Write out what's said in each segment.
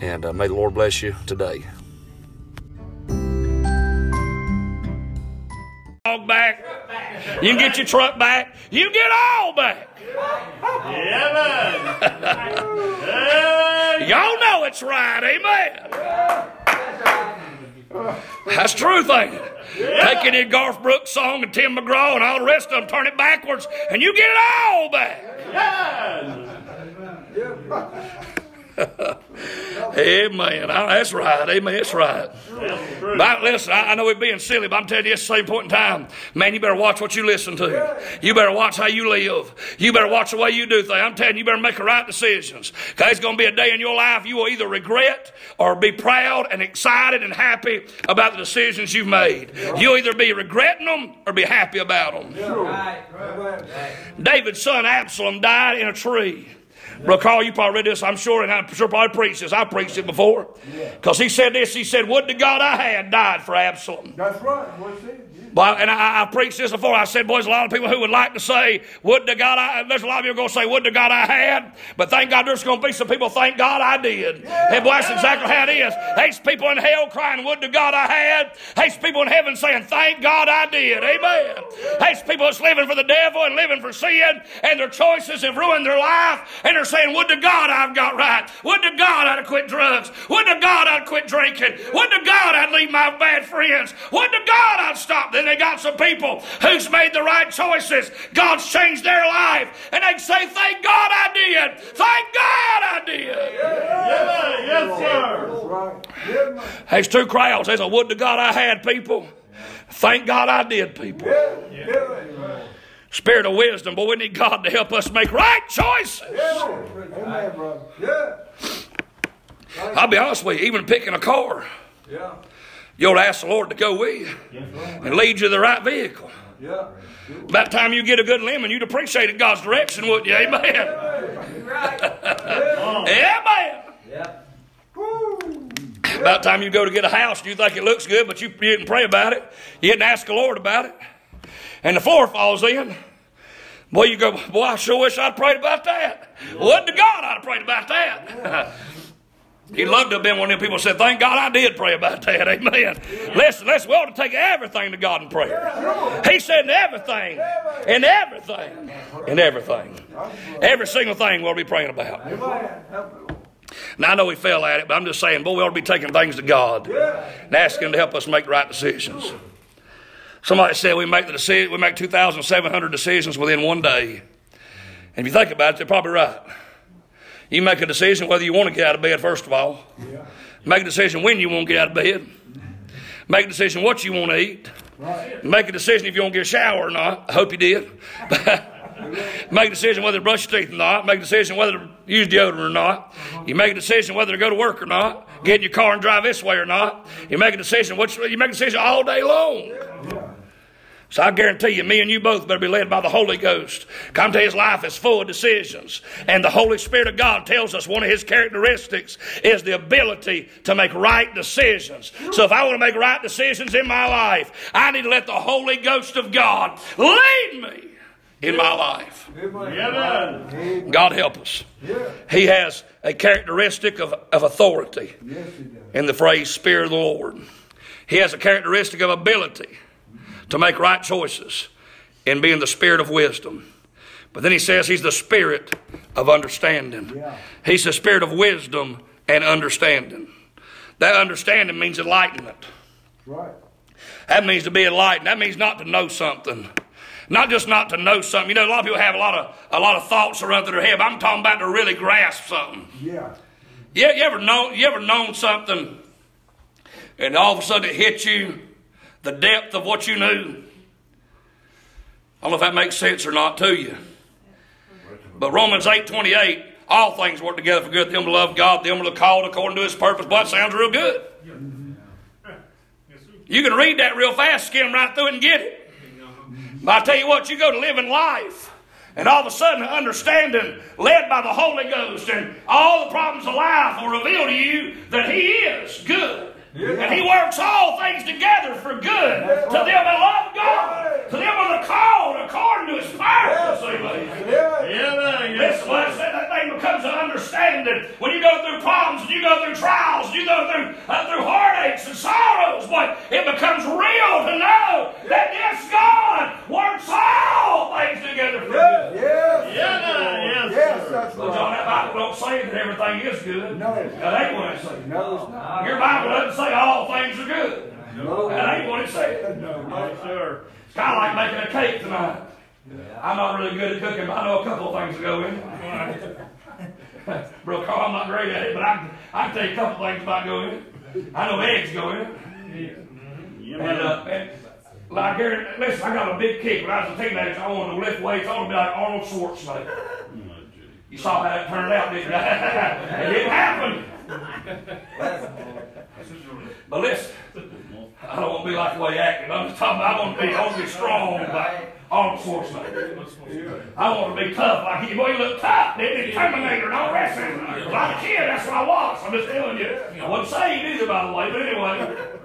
And uh, may the Lord bless you today. Dog back. You can get your truck back. You get all back. Y'all know it's right. Amen. That's true thing. Take any Garth Brooks song and Tim McGraw and all the rest of them, turn it backwards, and you get it all back. Amen. That's right. Amen. That's right. But listen, I, know we're being silly, but I'm telling you, at the same point in time, man, you better watch what you listen to. You better watch how you live. You better watch the way you do things. I'm telling you, you better make the right decisions. Because it's going to be a day in your life you will either regret or be proud and excited and happy about the decisions you've made. You'll either be regretting them or be happy about them. David's son Absalom died in a tree. Brother Carl, you probably read this, I'm sure, and I'm sure probably preached this. I preached it before. Because he said this, he said, Would to God I had died for Absalom. That's right. What's it? Well, and I, I, preached this before. I said, boys, a lot of people who would like to say, would to God I, there's a lot of people going to say, would to God I had. But thank God there's going to be some people, thank God I did. Yeah. And boy, that's exactly how it is. There's people in hell crying, would to God I had. There's people in heaven saying, thank God I did. Amen. There's people that's living for the devil and living for sin, and their choices have ruined their life, and they're saying, would to God I've got right. Would to God I'd quit drugs. Would to God I'd quit drinking. Would to God I'd leave my bad friends. Would to God I'd stop. Then they got some people who's made the right choices. God's changed their life. And they say, Thank God I did. Thank God I did. Yeah, yes, sir. There's two crowds. There's a would to God I had people. Thank God I did people. Spirit of wisdom, but we need God to help us make right choices. Yeah. I'll be honest with you, even picking a car. Yeah. You ought to ask the Lord to go with you and lead you to the right vehicle. Yeah. About time you get a good lemon, you'd appreciate God's direction, wouldn't you? Amen. Amen. About time you go to get a house, you think it looks good, but you, you didn't pray about it. You didn't ask the Lord about it. And the floor falls in. Boy, you go, boy, I sure wish I'd prayed about that. What to God I'd have prayed about that. He'd love to have been one of them people who said, Thank God I did pray about that. Amen. Listen, let's we ought to take everything to God in prayer. He said in everything, in everything, in everything. Every single thing we'll be praying about. Now I know we fell at it, but I'm just saying, boy, we ought to be taking things to God and asking Him to help us make right decisions. Somebody said we make the decision, we make 2,700 decisions within one day. And if you think about it, they're probably right. You make a decision whether you want to get out of bed, first of all. Yeah. Make a decision when you want to get out of bed. Make a decision what you want to eat. Right. Make a decision if you want to get a shower or not. I hope you did. make a decision whether to brush your teeth or not. Make a decision whether to use deodorant or not. You make a decision whether to go to work or not. Get in your car and drive this way or not. You make a decision. What you make a decision all day long. Yeah. So I guarantee you, me and you both better be led by the Holy Ghost. Come to his life is full of decisions. And the Holy Spirit of God tells us one of his characteristics is the ability to make right decisions. So if I want to make right decisions in my life, I need to let the Holy Ghost of God lead me in my life. God help us. He has a characteristic of, of authority in the phrase Spirit of the Lord. He has a characteristic of ability to make right choices and be in the spirit of wisdom. But then he says he's the spirit of understanding. Yeah. He's the spirit of wisdom and understanding. That understanding means enlightenment. Right. That means to be enlightened. That means not to know something. Not just not to know something. You know, a lot of people have a lot of a lot of thoughts around their head. But I'm talking about to really grasp something. Yeah. Yeah, you ever know you ever known something and all of a sudden it hits you the depth of what you knew. I don't know if that makes sense or not to you. But Romans 8 28, All things work together for good. Them to love God, them that are called according to His purpose. But sounds real good. You can read that real fast, skim right through it, and get it. But I tell you what, you go to living life, and all of a sudden, understanding, led by the Holy Ghost, and all the problems of life will reveal to you that He is good. And He works all things together for good to them that love God, to them that are called according to His purpose. Amen. Listen, well, I said that thing becomes an understanding. When you go through problems, and you go through trials, you go through uh, through heartaches and sorrows, but it becomes real to know that this God works all things together for good. Yes. Yeah, yes, Yes, sir. that's Well, John, right. that Bible don't say that everything is good. No. That ain't what it says. No, it's not. Your Bible doesn't say all things are good. No. That ain't what it says. No, Yes, sir. It's kind of like making a cake tonight. I'm not really good at cooking, but I know a couple of things that go in. Bro, Carl, I'm not great at it, but I can, I can tell you a couple of things about going in. I know eggs go in it. Yeah, And, uh, and like here, listen, I got a big kick. When I was a teenager, I wanted to lift weights. I wanted to be like Arnold Schwarzenegger. You saw how that turned out, didn't you? it didn't happen. But listen, I don't want to be like the way he acted. I'm just talking about I want to be, I want to be strong like Arnold Schwarzenegger. I want to be tough like he. Boy, he looked tough, didn't he? Terminator and all that. When I was a kid, that's what I was. I'm just telling you. I wasn't saying either, by the way, but anyway.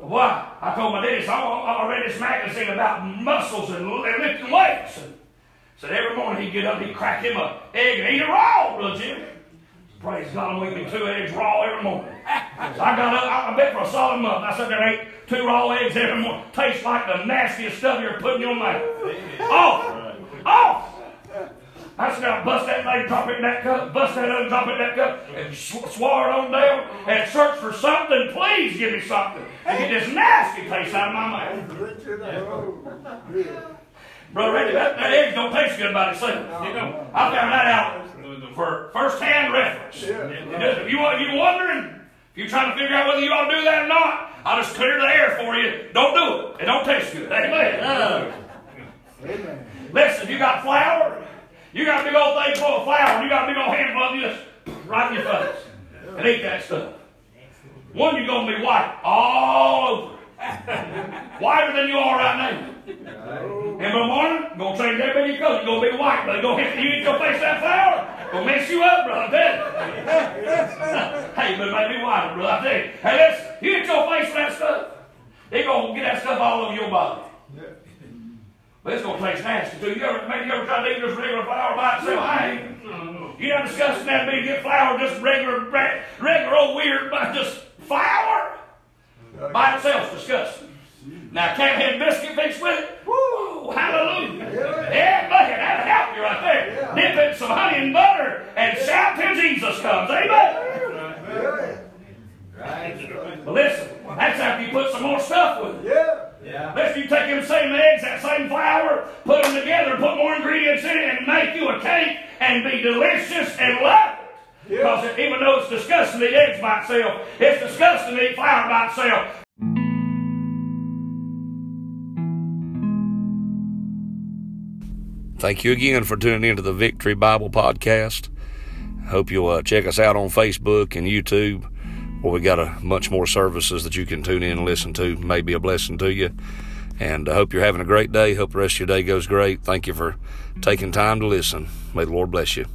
Boy, I told my daddy, so I, read this magazine about muscles and, and lifting weights. And said every morning he'd get up, he'd crack him a egg and eat it raw, Brother Jim. Praise God, I'm eating two eggs raw every morning. So I got up, I, I bet for a solid month. I sat there ate two raw eggs every morning. Tastes like the nastiest stuff you're putting in your mouth. Oh! Oh! I said, now bust that thing, drop it in that cup, bust that other, drop it in that cup, and sw- swore it on down and search for something. Please give me something. And get this nasty taste out of my mouth. Brother Randy, that, that egg don't taste good by itself. You know, I found that out for first-hand reference. If you want, you wondering, if you're trying to figure out whether you ought to do that or not, I'll just clear the air for you. Don't do it. It don't taste good. Amen. Amen. Listen, you got flour, you got a big old thing full of flour, you got a big old handful of just right in your face and eat that stuff. One, you're going to be white all over. Whiter than you are right now. Oh, And in the morning, going to change you coat. You're going to be white, but you're going to hit you eat your face that flour. Going to mess you up, brother. I tell you. hey, but make me whiter, brother. I tell you. Hey, listen, you hit your face with that stuff. They're going to get that stuff all over your body. But it's gonna taste nasty too. You ever maybe you ever tried to eat just regular flour by itself? I ain't. Mm-hmm. You not disgusting that big get flour, just regular regular old weird but just flour by itself disgusting. Now can't have biscuit mixed with it? Woo! Hallelujah! Yeah, look at that help you right there. Dip it in some honey and butter and shout till Jesus comes. Amen. But listen, that's after you put some more stuff with it. Yeah. Yeah. Listen, you take them same eggs, that same flour, put them together, put more ingredients in it, and make you a cake and be delicious and love it. Because even though it's disgusting to eat eggs by itself, it's disgusting to eat flour by itself. Thank you again for tuning into the Victory Bible Podcast. Hope you'll uh, check us out on Facebook and YouTube, where we got a much more services that you can tune in and listen to. May be a blessing to you. And I hope you're having a great day. Hope the rest of your day goes great. Thank you for taking time to listen. May the Lord bless you.